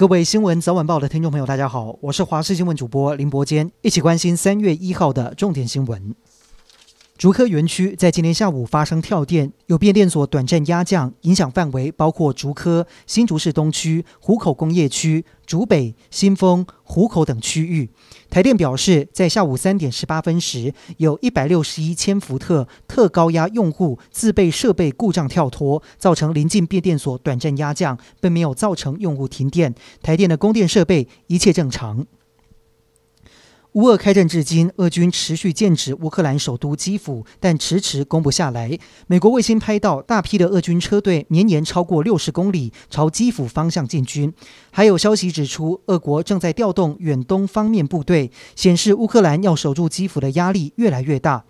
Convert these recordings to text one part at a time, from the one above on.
各位新闻早晚报的听众朋友，大家好，我是华视新闻主播林伯坚，一起关心三月一号的重点新闻。竹科园区在今天下午发生跳电，有变电所短暂压降，影响范围包括竹科、新竹市东区、湖口工业区、竹北、新丰、湖口等区域。台电表示，在下午三点十八分时，有一百六十一千伏特特高压用户自备设备故障跳脱，造成邻近变电所短暂压降，并没有造成用户停电。台电的供电设备一切正常。乌俄开战至今，俄军持续剑指乌克兰首都基辅，但迟迟攻不下来。美国卫星拍到大批的俄军车队年年超过六十公里，朝基辅方向进军。还有消息指出，俄国正在调动远东方面部队，显示乌克兰要守住基辅的压力越来越大。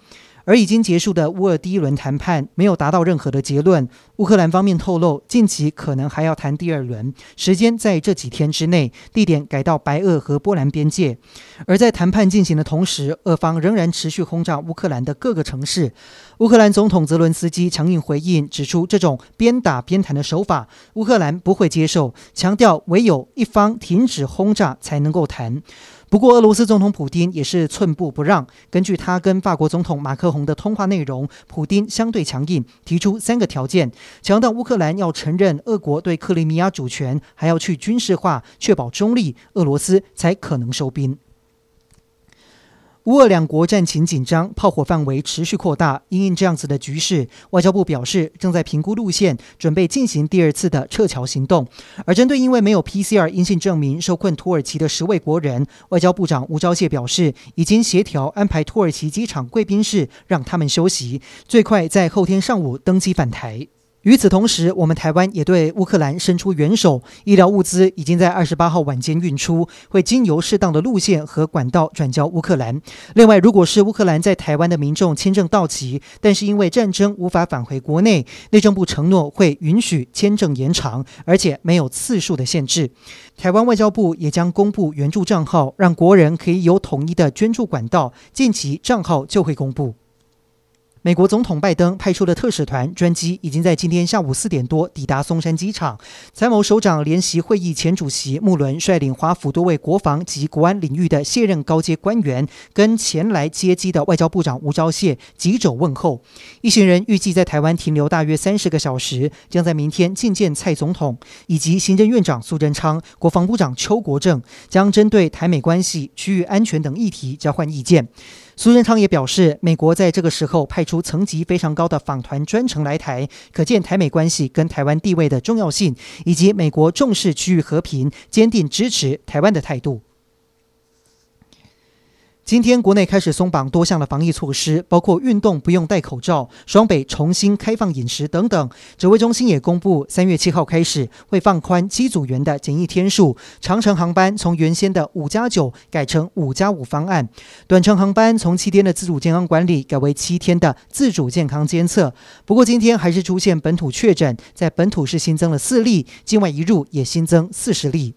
而已经结束的乌俄第一轮谈判没有达到任何的结论。乌克兰方面透露，近期可能还要谈第二轮，时间在这几天之内，地点改到白俄和波兰边界。而在谈判进行的同时，俄方仍然持续轰炸乌克兰的各个城市。乌克兰总统泽伦斯基强硬回应，指出这种边打边谈的手法，乌克兰不会接受，强调唯有一方停止轰炸才能够谈。不过，俄罗斯总统普京也是寸步不让。根据他跟法国总统马克宏的通话内容，普京相对强硬，提出三个条件，强调乌克兰要承认俄国对克里米亚主权，还要去军事化，确保中立，俄罗斯才可能收兵。乌俄两国战情紧张，炮火范围持续扩大。因应这样子的局势，外交部表示正在评估路线，准备进行第二次的撤侨行动。而针对因为没有 PCR 阴性证明受困土耳其的十位国人，外交部长吴钊燮表示，已经协调安排土耳其机场贵宾室让他们休息，最快在后天上午登机返台。与此同时，我们台湾也对乌克兰伸出援手，医疗物资已经在二十八号晚间运出，会经由适当的路线和管道转交乌克兰。另外，如果是乌克兰在台湾的民众签证到期，但是因为战争无法返回国内，内政部承诺会允许签证延长，而且没有次数的限制。台湾外交部也将公布援助账号，让国人可以有统一的捐助管道，近期账号就会公布。美国总统拜登派出的特使团专机已经在今天下午四点多抵达松山机场。参谋首长联席会议前主席穆伦率领华府多位国防及国安领域的卸任高阶官员，跟前来接机的外交部长吴钊燮击肘问候。一行人预计在台湾停留大约三十个小时，将在明天觐见蔡总统以及行政院长苏贞昌、国防部长邱国正，将针对台美关系、区域安全等议题交换意见。苏贞昌也表示，美国在这个时候派出层级非常高的访团专程来台，可见台美关系跟台湾地位的重要性，以及美国重视区域和平、坚定支持台湾的态度。今天国内开始松绑多项的防疫措施，包括运动不用戴口罩、双北重新开放饮食等等。指挥中心也公布，三月七号开始会放宽机组员的检疫天数，长程航班从原先的五加九改成五加五方案，短程航班从七天的自主健康管理改为七天的自主健康监测。不过今天还是出现本土确诊，在本土是新增了四例，境外一入也新增四十例。